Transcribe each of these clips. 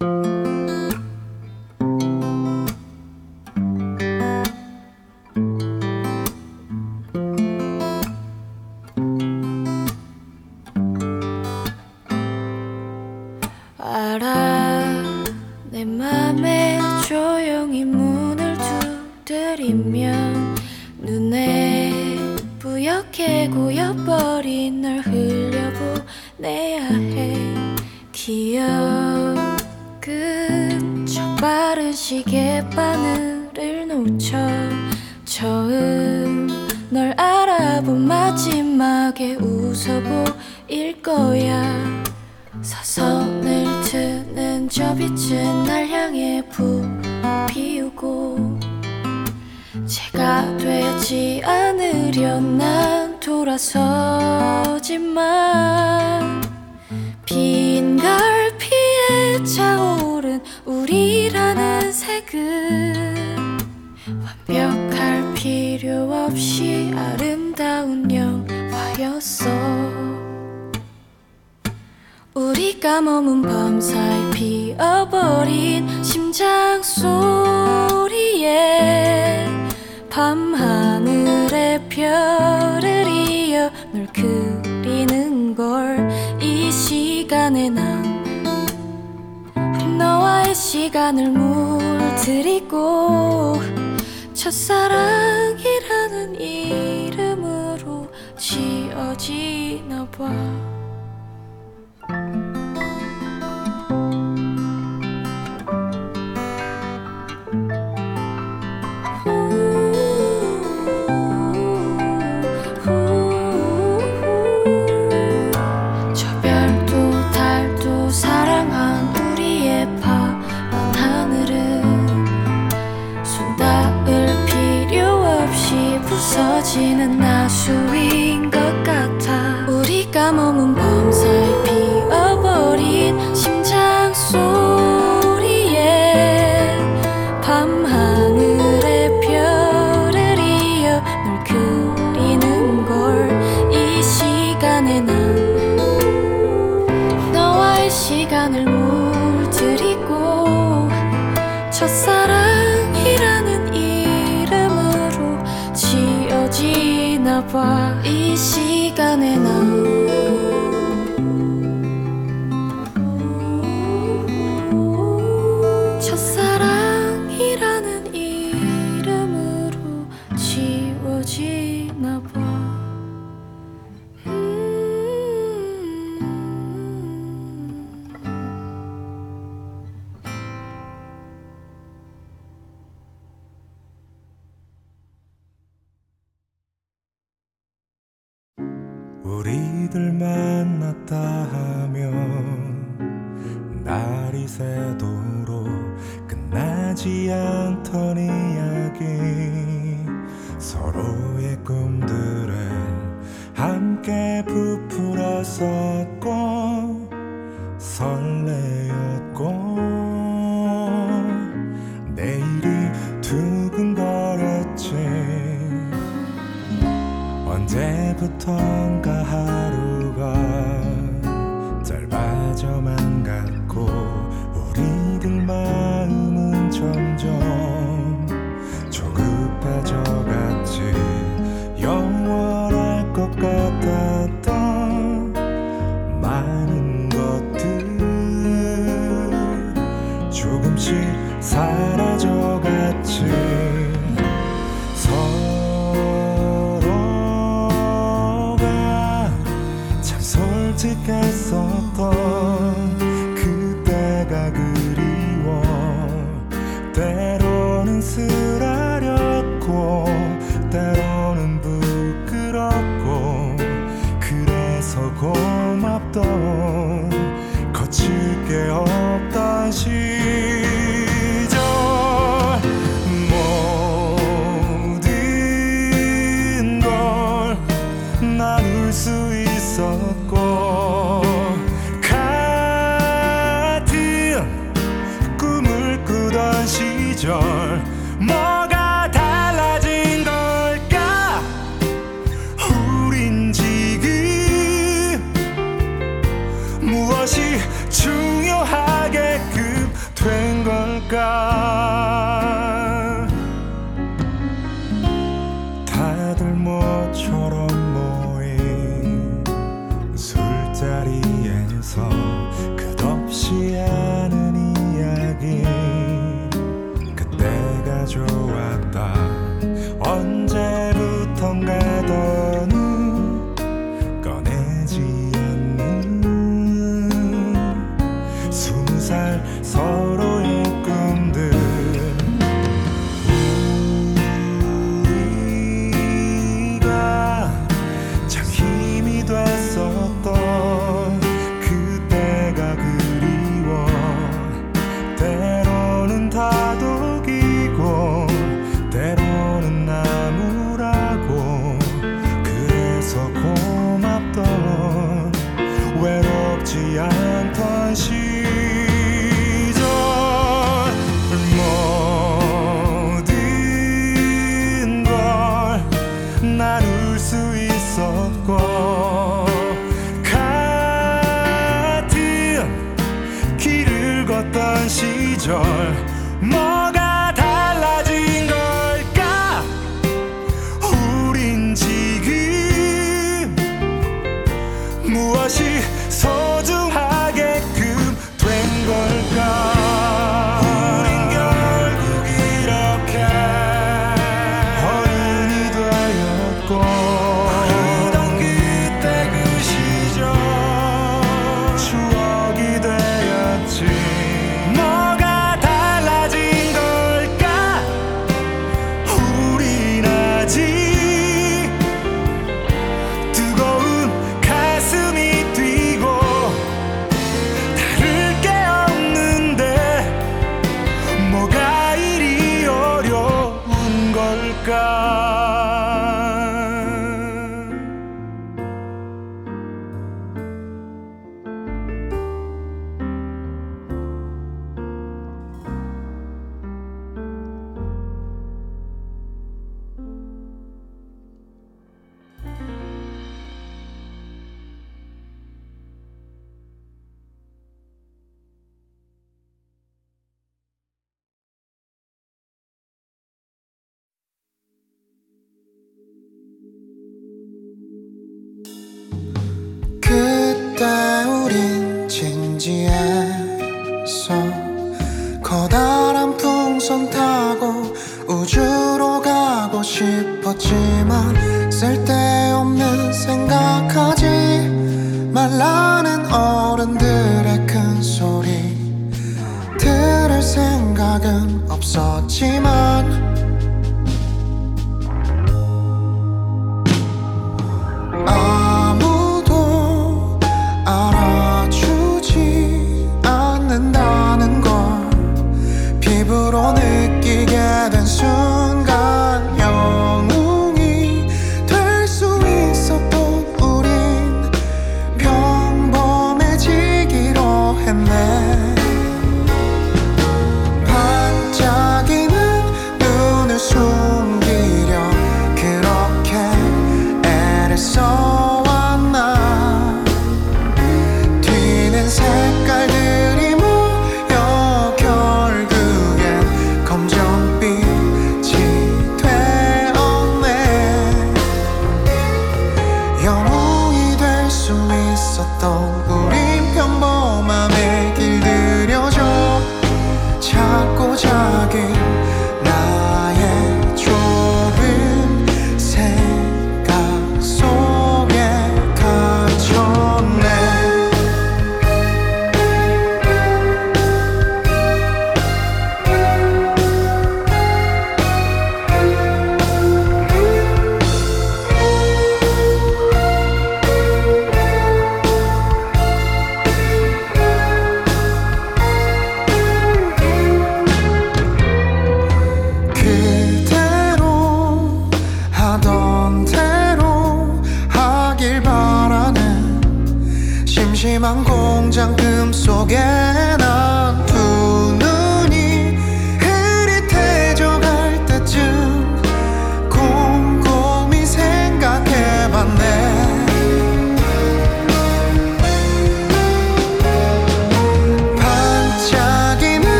알아 싶었지만 쓸데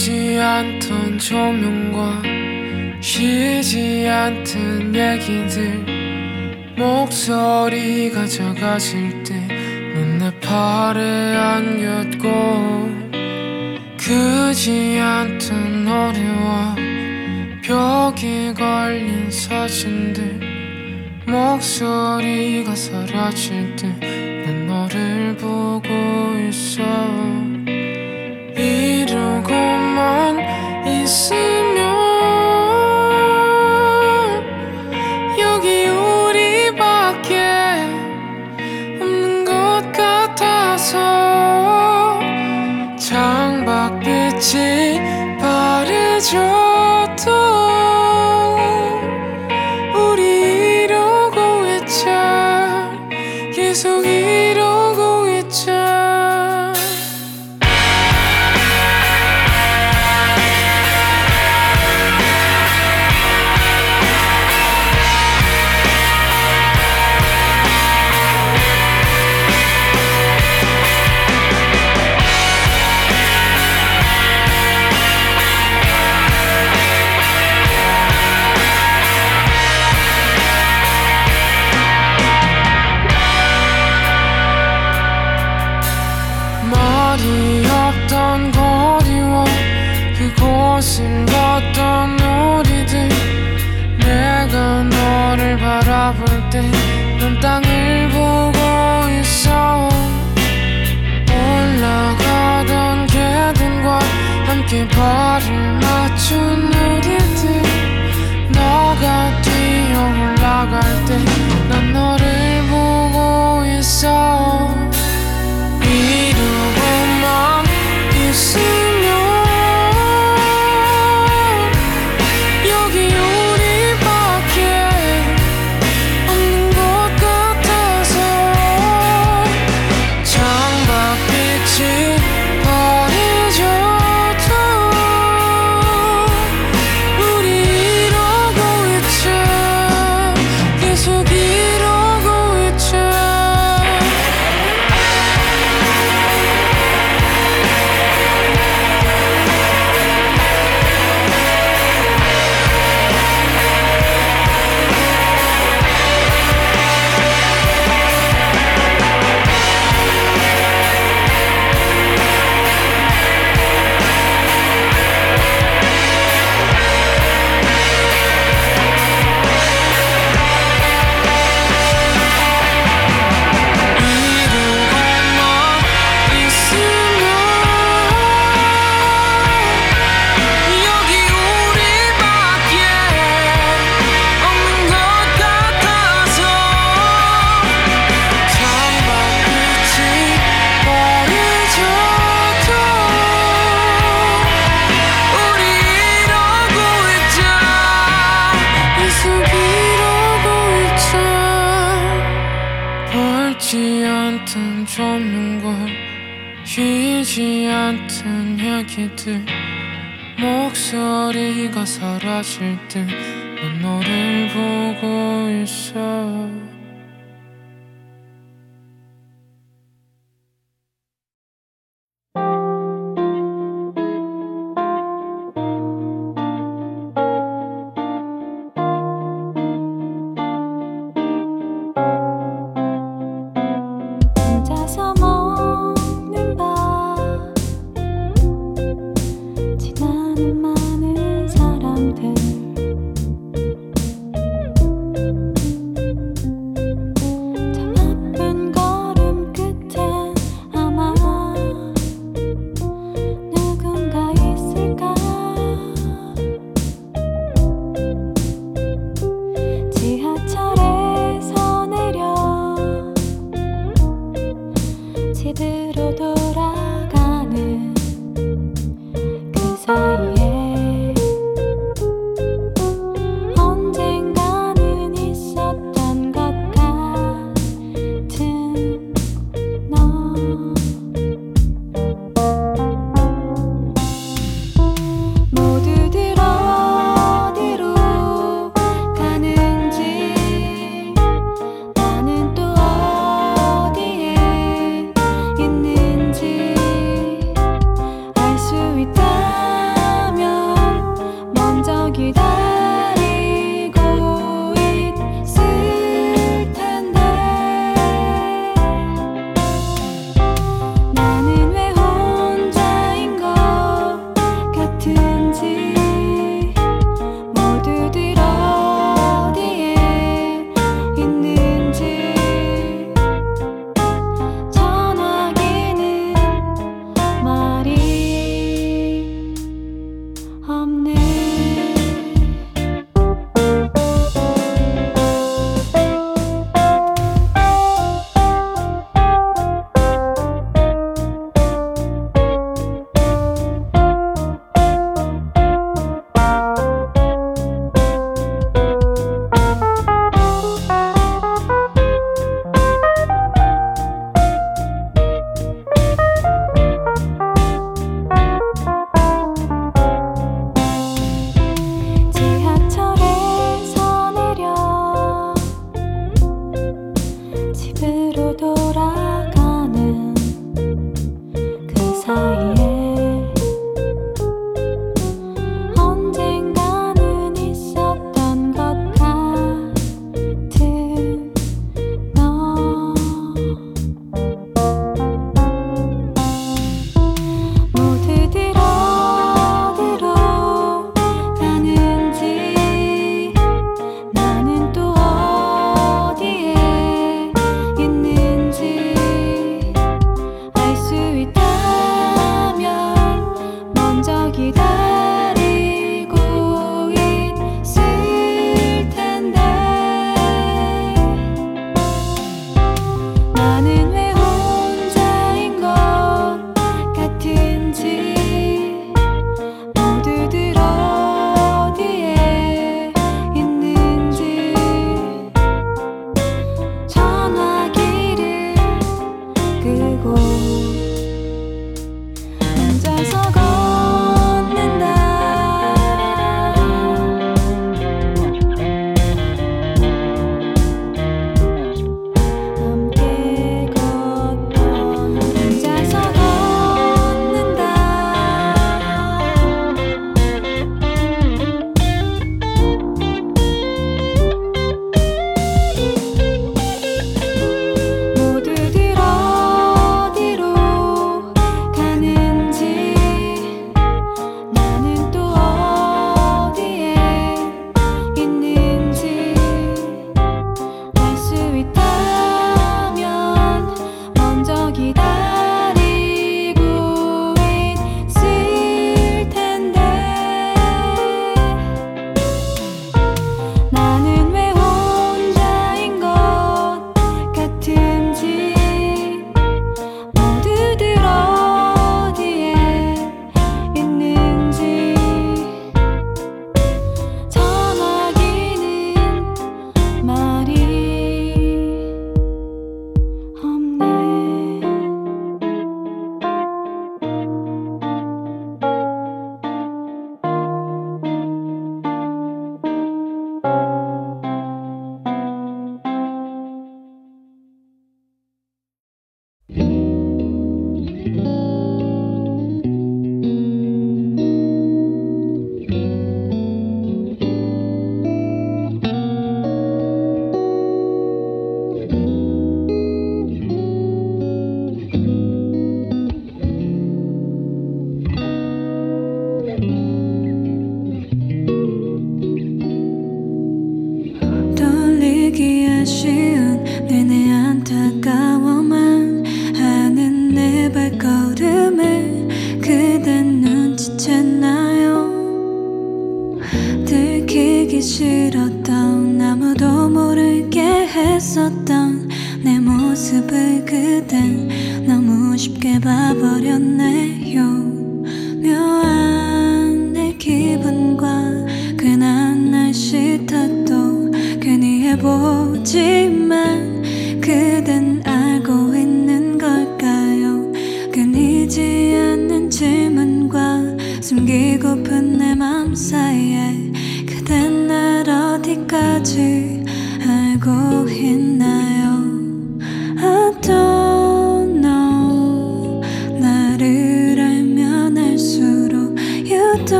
보이지 않던 조명과 쉬지 않던 얘기들 목소리가 작아질 때눈내 팔에 안겼고 그지 않던 노래와 벽에 걸린 사진들 목소리가 사라질 때 난 너를 보고 있어. 이러고만 있으면 여기 우리밖에 없는 것 같아서 창밖 빛이 바래져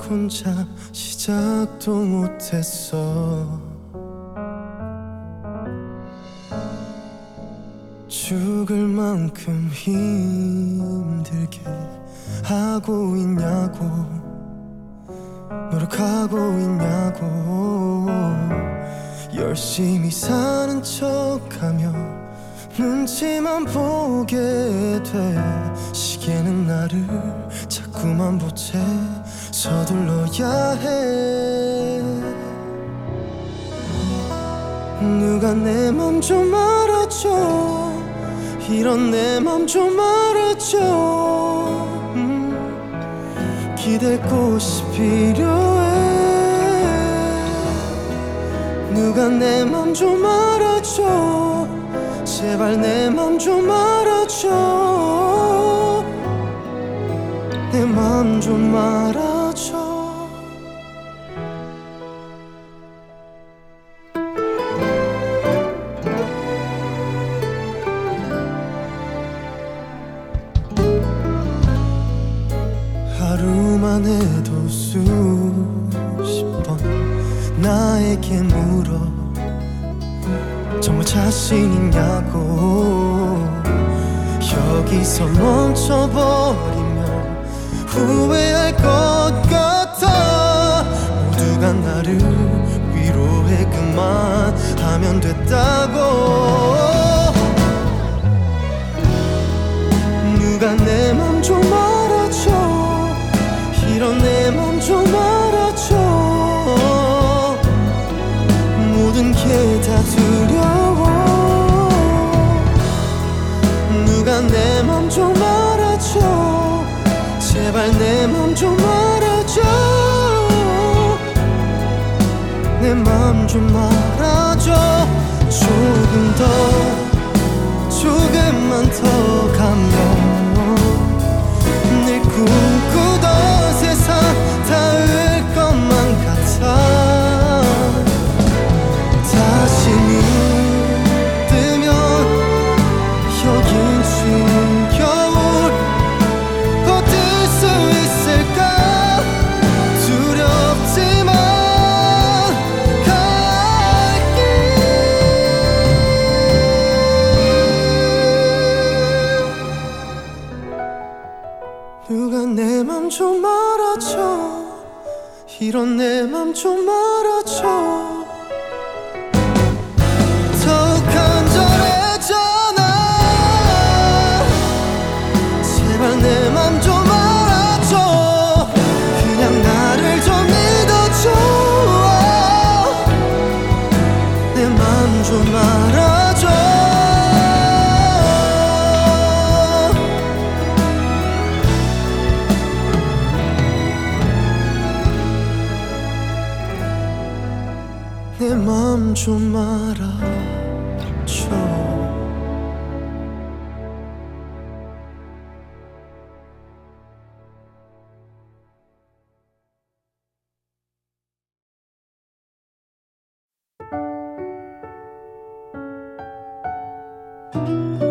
혼자 시작도 못했어. 죽을 만큼 힘들게 하고 있냐고 노력하고 있냐고. 열심히 사는 척하며 눈치만 보게 돼. 시계는 나를 자꾸만 보채 서둘러야 해. 누가 내 맘 좀 알아줘. 이런 내 맘 좀 알아줘. 음, 기댈 곳이 필요해. 누가 내 맘 좀 알아줘. 제발 내 맘 좀 알아줘 내맘좀 알아줘. 하루만 해도 수십 번 나에게 물어. 정말 자신 있냐고. 여기서 멈춰버리 됐다고. 누가 내 맘 좀 알아줘. 이런 내 맘 좀 알아줘. 모든 게 다 두려워. 누가 내 맘 좀 알아줘. 제발 내 맘 좀 알아줘. 내 맘 좀 알아줘 조 나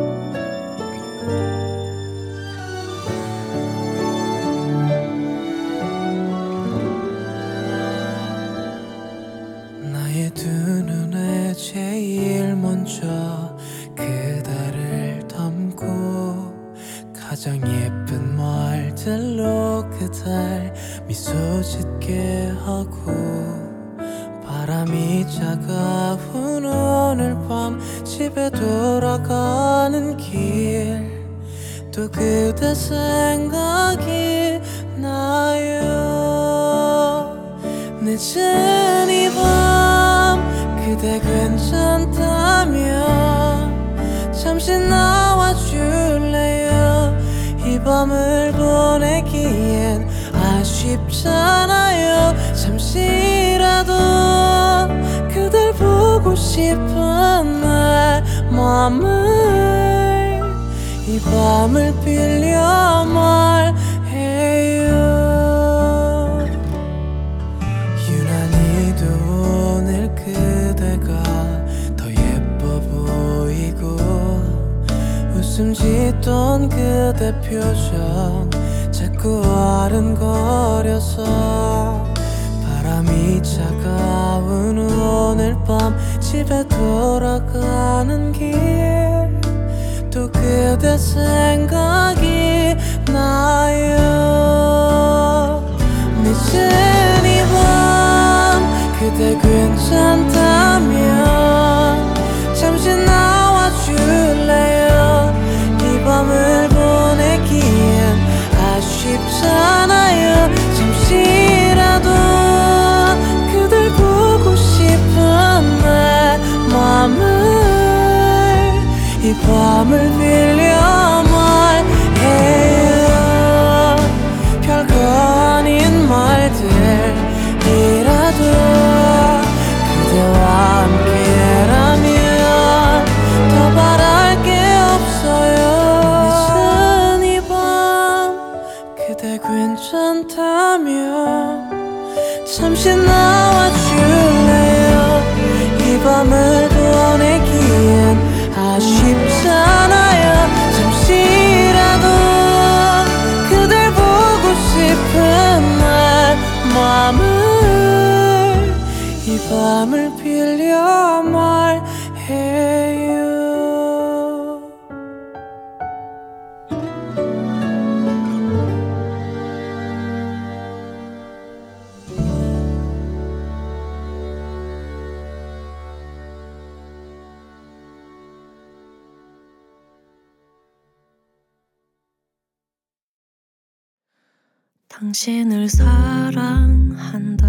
당신을 사랑한다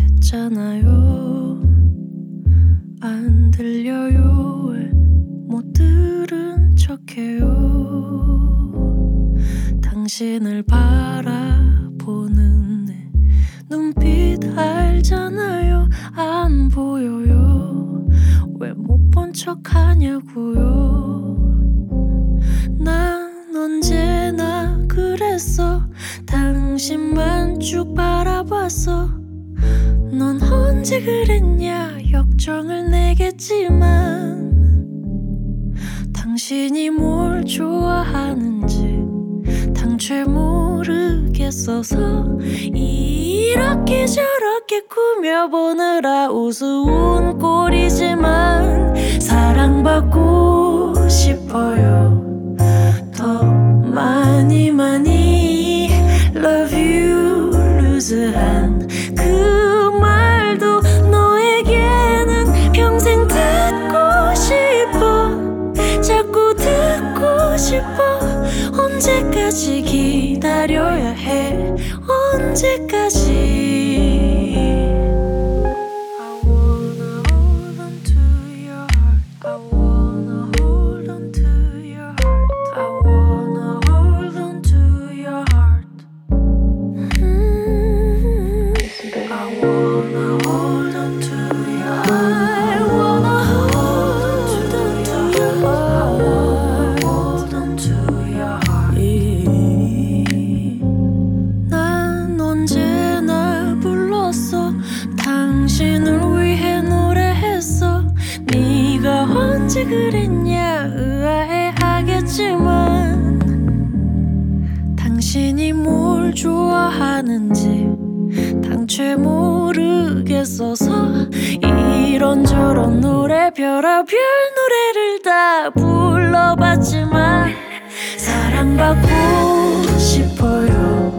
했잖아요. 안 들려요. 왜못 들은 척해요. 당신을 바라보는 내 눈빛 알잖아요. 안 보여요. 왜 못 본 척하냐고요. 난 언제나 그랬어. 당신만 쭉 바라봤어. 넌 언제 그랬냐? 역정을 내겠지만 당신이 뭘 좋아하는지 당최 모르겠어서 이렇게 저렇게 꾸며보느라 우스운 꼴이지만 사랑받고 싶어요. 더 많이 많이 love you 루즈한 그 말도 너에게는 평생 듣고 싶어. 자꾸 듣고 싶어. 언제까지 기다려야 해? 언제까지 언제 그랬냐 의아해 하겠지만 당신이 뭘 좋아하는지 당최 모르겠어서 이런저런 노래 별아별 노래를 다 불러봤지만 사랑받고 싶어요.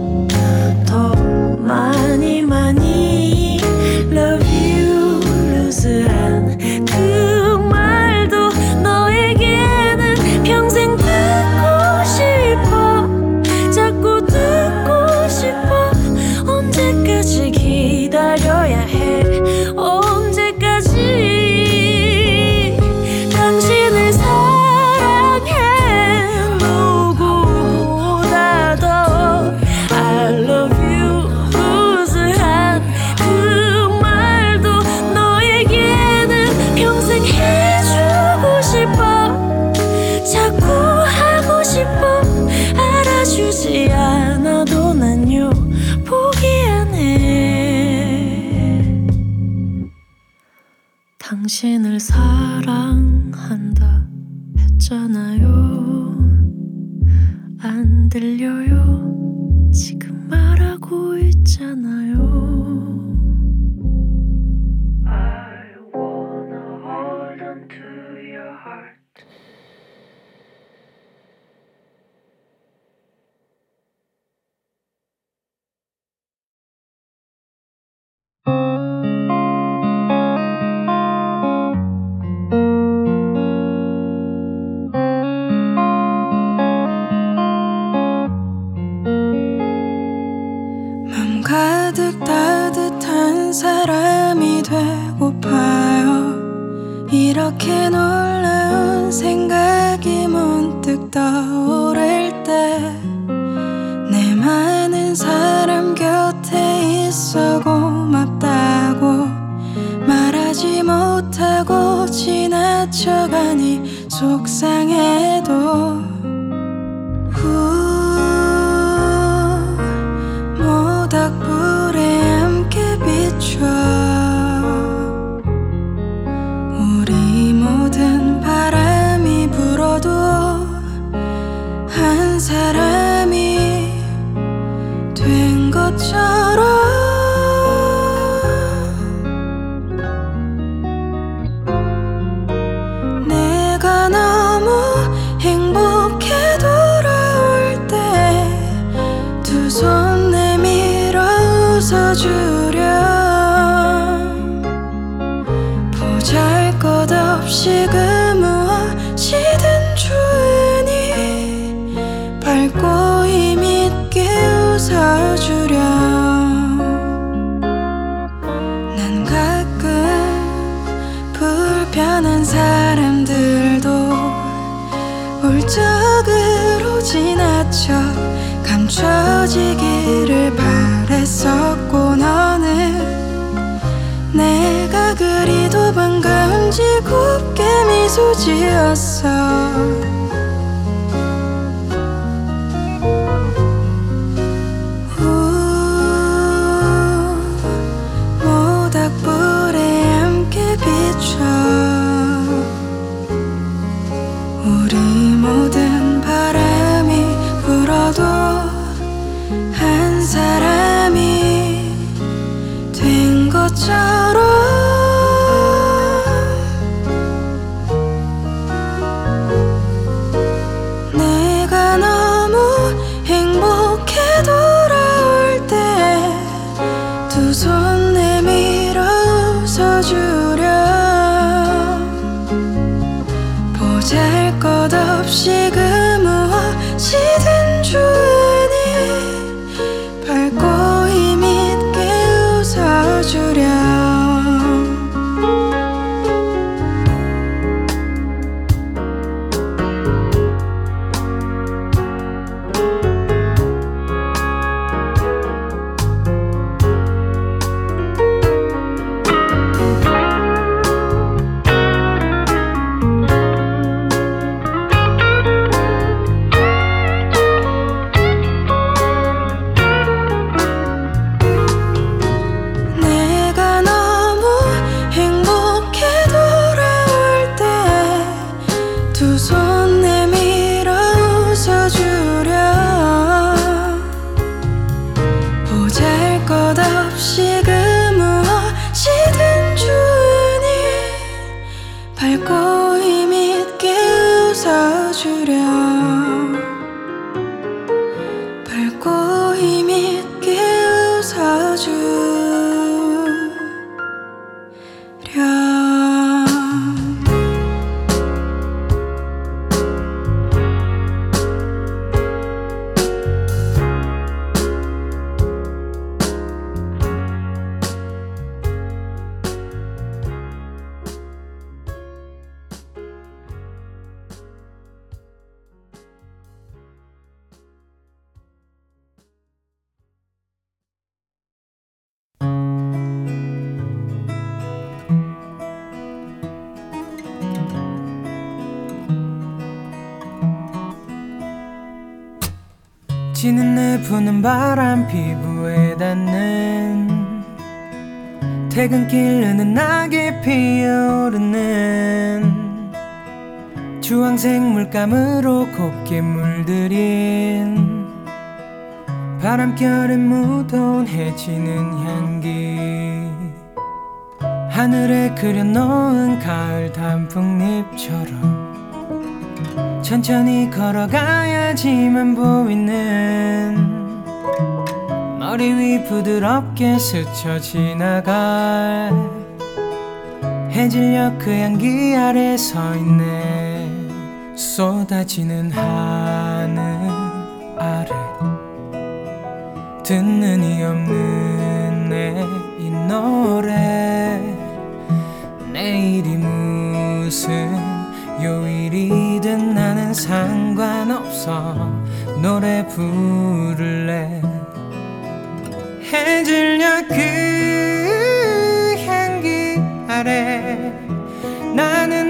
is high. 두손 퇴근길 흐는 낙에 피어오르는 주황색 물감으로 곱게 물들인 바람결에 묻어온 해지는 향기 하늘에 그려놓은 가을 단풍잎처럼 천천히 걸어가야지만 보이는 머리 위 부드럽게 스쳐 지나갈. 해질녘 그 향기 아래 서 있네. 쏟아지는 하늘 아래. 듣는 이 없는 내 이 노래. 내일이 무슨 요일이든 나는 상관없어. 노래 부를래 해질녘 그 향기 아래 나는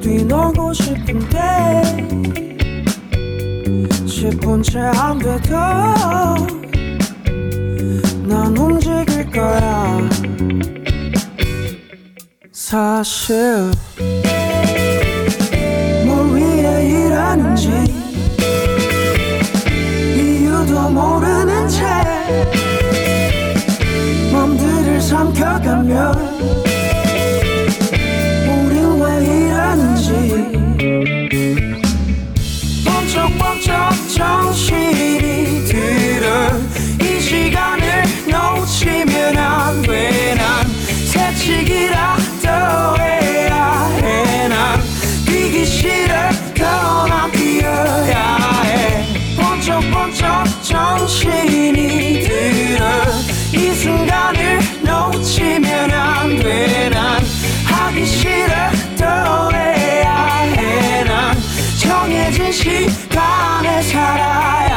뛰놀고 싶은데 10분 채안 돼도 난 움직일 거야. 사실 뭘 위해 일하는지 이유도 모르는 채 맘들을 삼켜가며 고민이들어 이 순간을 놓치면 안돼난. 하기 싫어 또 해야 해난. 정해진 시간에 살아야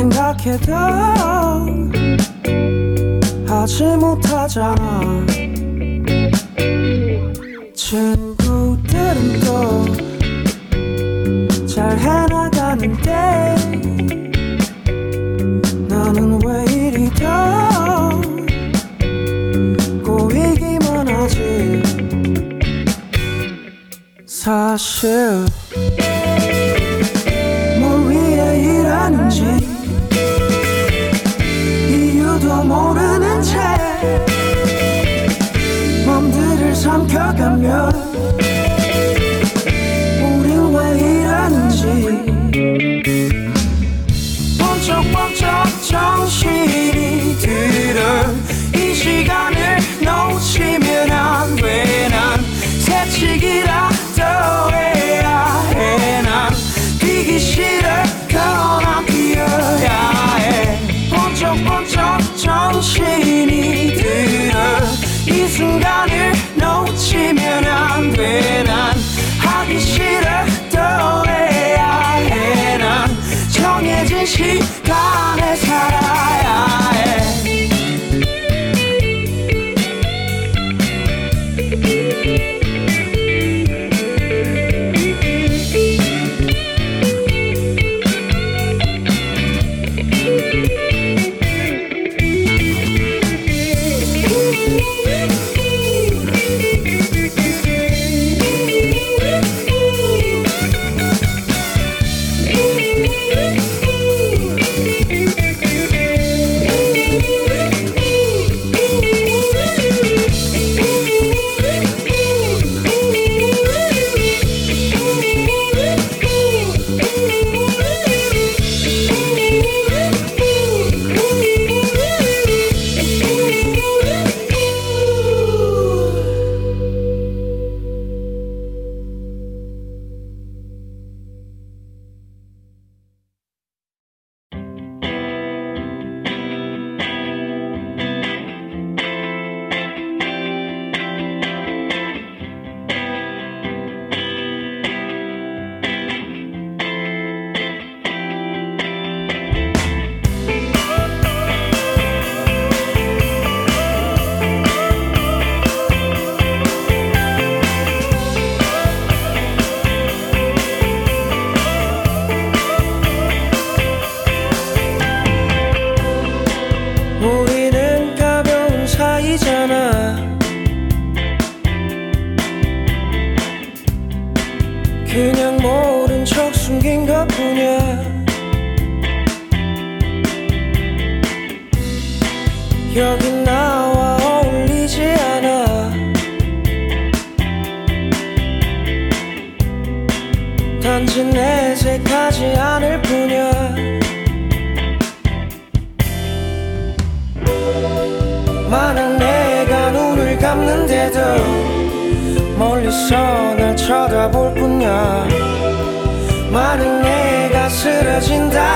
생각해도 하지 못하잖아 친구들은 또 잘 해나가는데 나는 왜 이리 더 꼬이기만 하지? 사실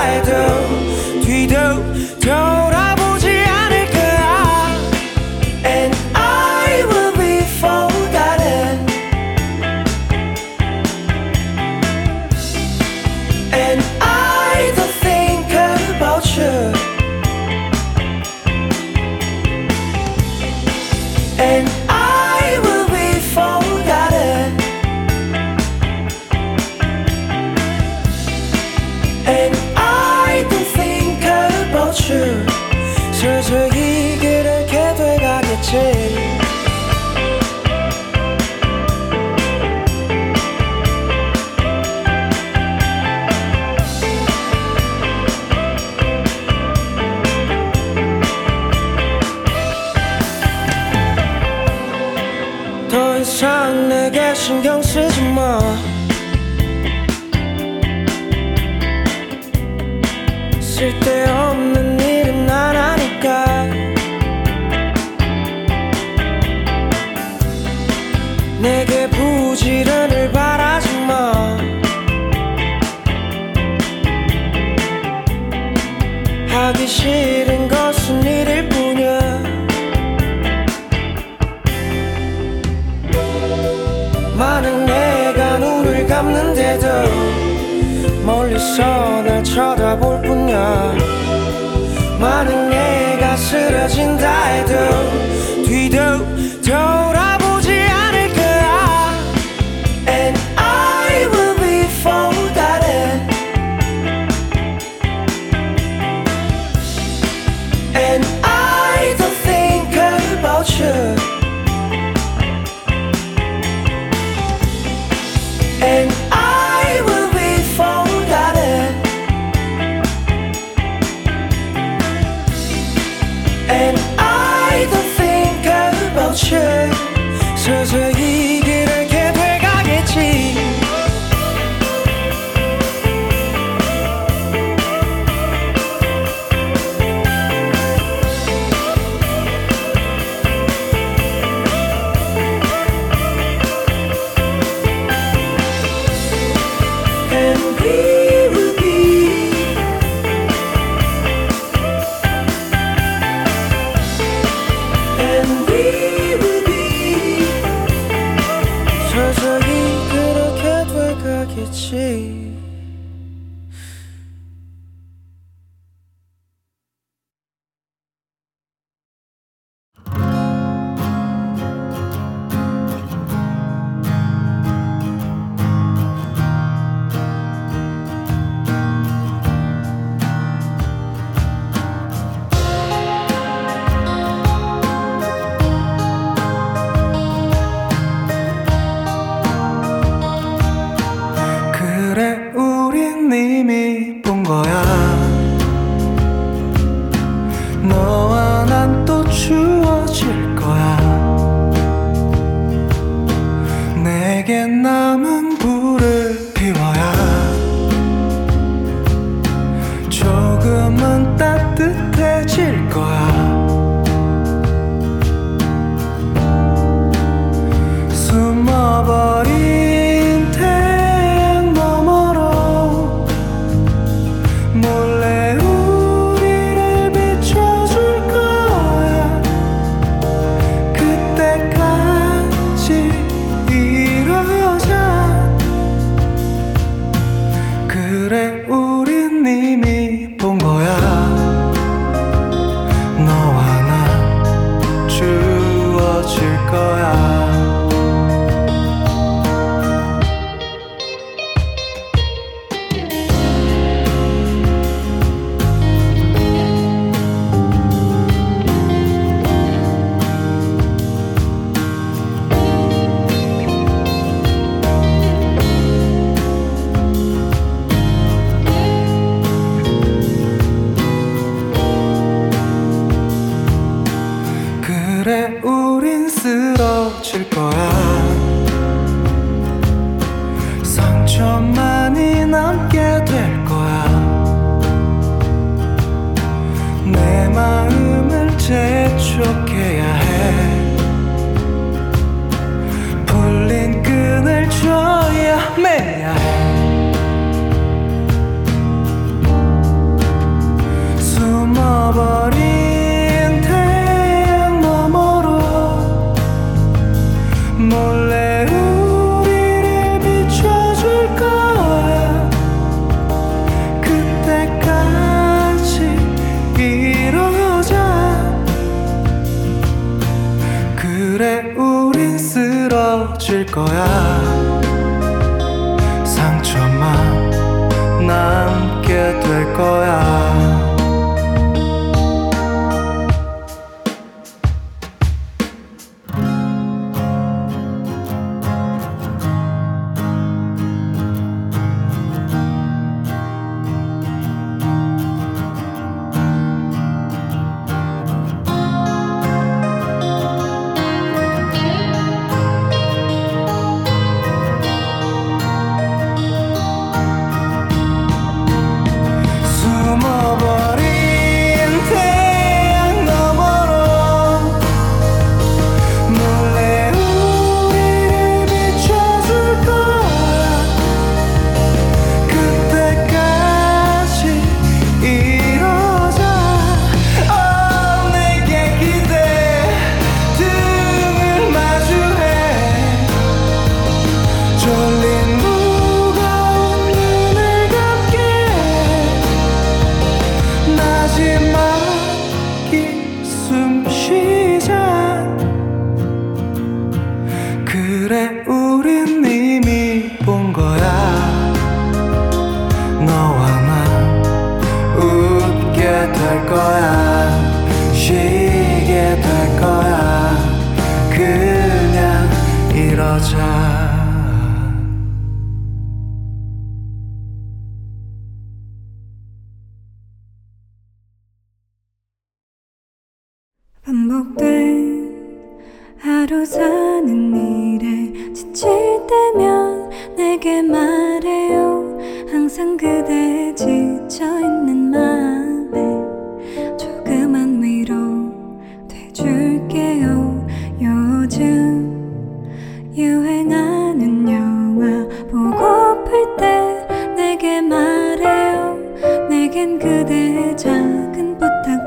I do. 거야. 상처만 남게 될 거야.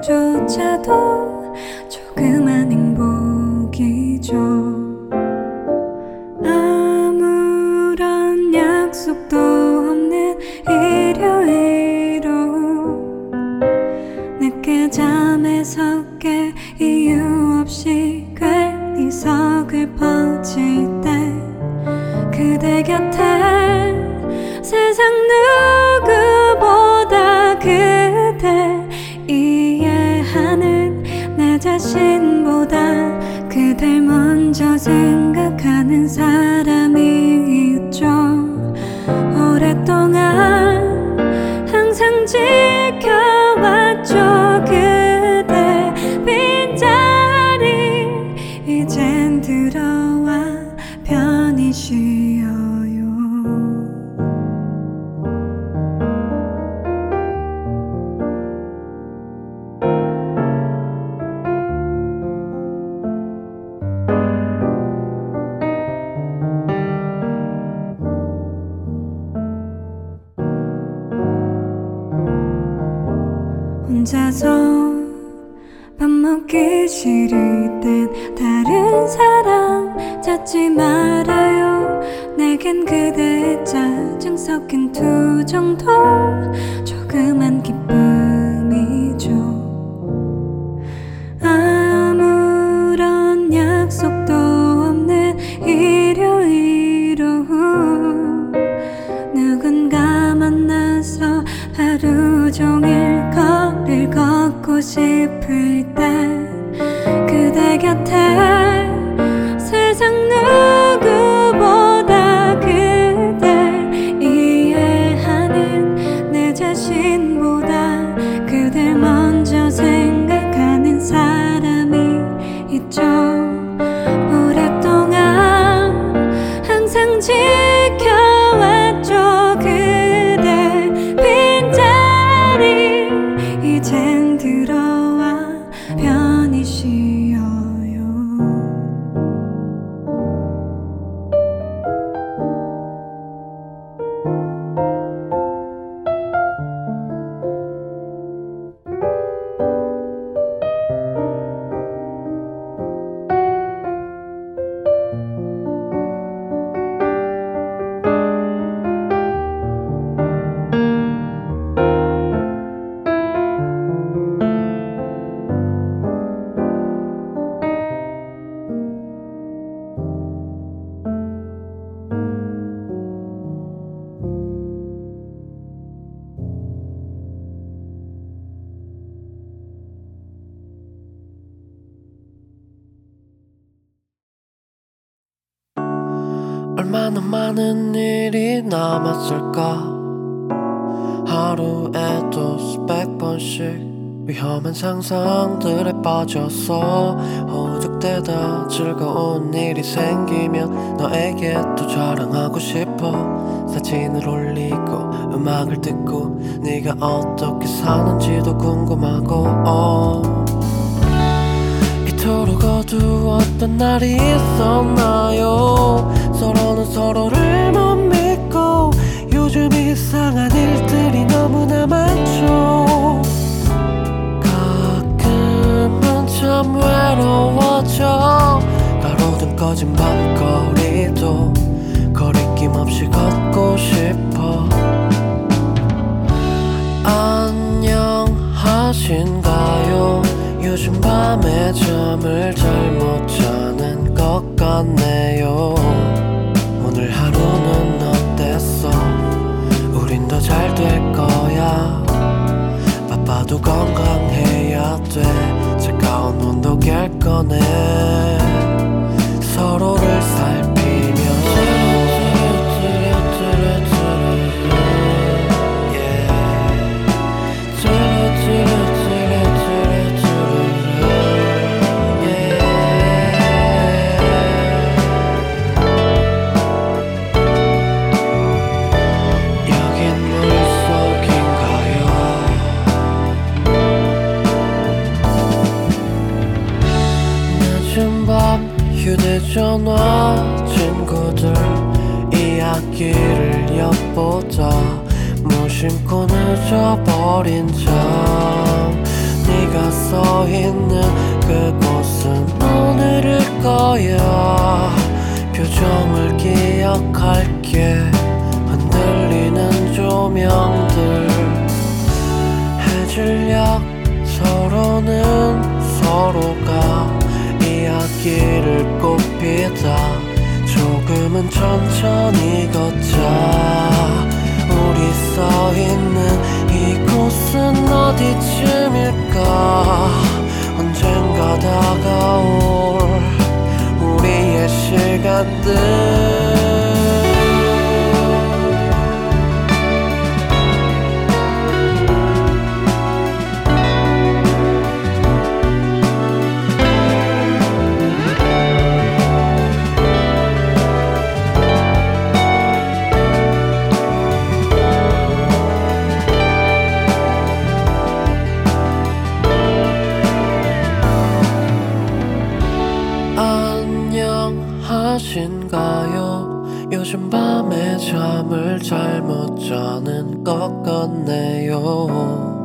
조차도 많은 일이 남았을까? 하루에도 수백 번씩 위험한 상상들에 빠졌어 오죽대다 즐거운 일이 생기면 너에게 또 자랑하고 싶어. 사진을 올리고 음악을 듣고 네가 어떻게 사는지도 궁금하고 어. 이토록 어두웠던 날이 있었나요? 서로 서로를 못 믿고 요즘 이상한 일들이 너무나 많죠. 가끔은 참 외로워져. 가로등 꺼진 밤거리도 거리낌 없이 걷고 싶어. 안녕하신가요? 요즘 밤에 잠을 잘 못 자는 것 같네요. 될 거야. 바빠도 건강해야 돼. 차가운 온도 깰 거네. 서로를 살 전화 친구들 이야기를 엿보다 무심코 늦어버린 점 네가 써있는 그곳은 오늘일 거야. 표정을 기억할게. 흔들리는 조명들. 해질녘 서로는 서로가 이야기를 꼽히다 조금은 천천히 걷자. 우리 써있는 이곳은 어디쯤일까? 언젠가 다가올 우리의 시간들 것같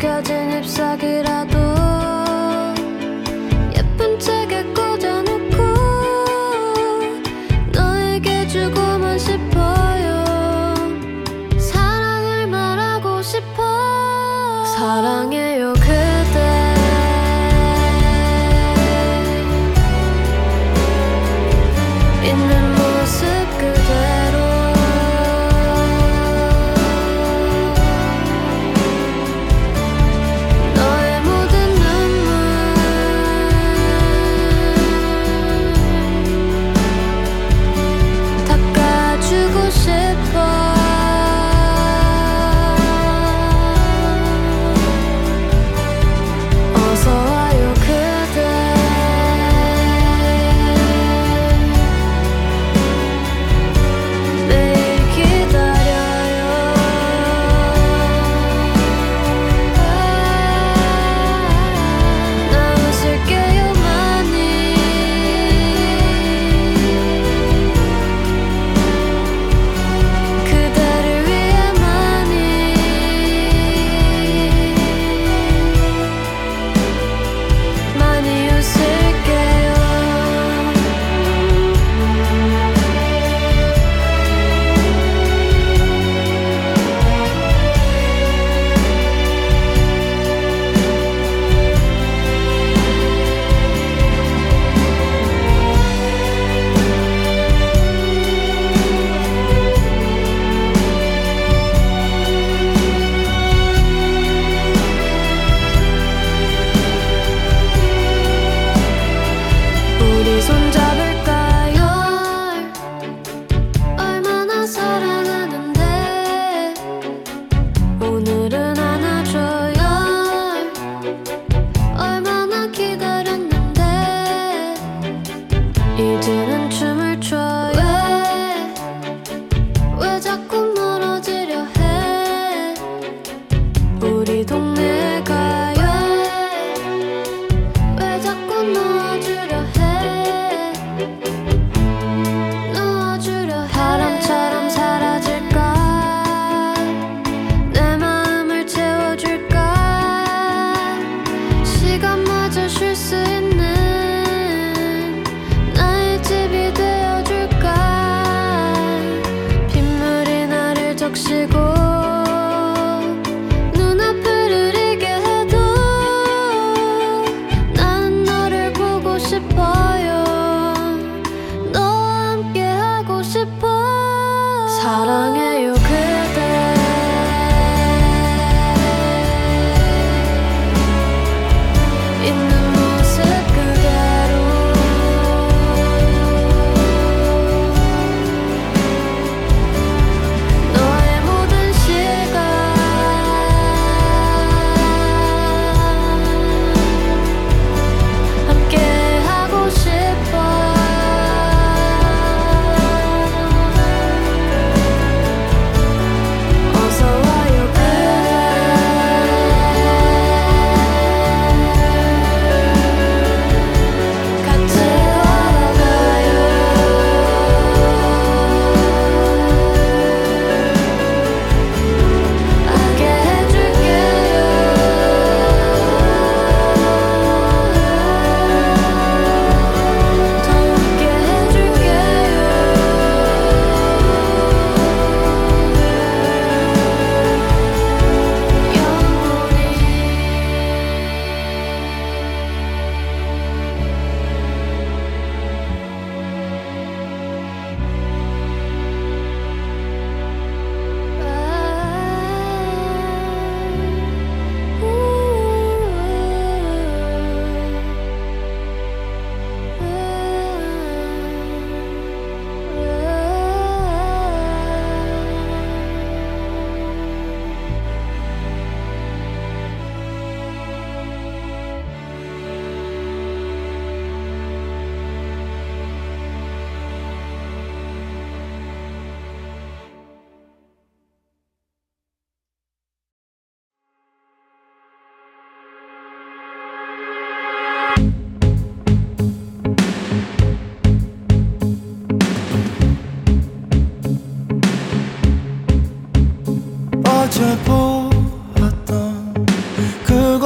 구겨진 잎사귀라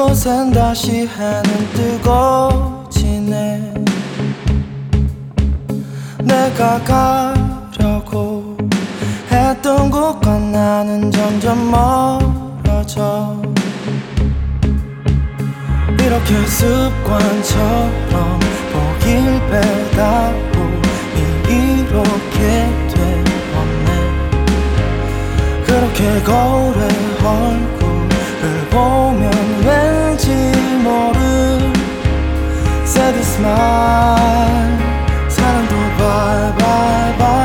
곳엔 다시 해는 뜨거워지네. 내가 가려고 했던 곳과 나는 점점 멀어져. 이렇게 습관처럼 보길 빼다고 이렇게 되었네. 그렇게 거울에 얼굴 보면 왠지 모를 sad smile 사랑도 bye bye bye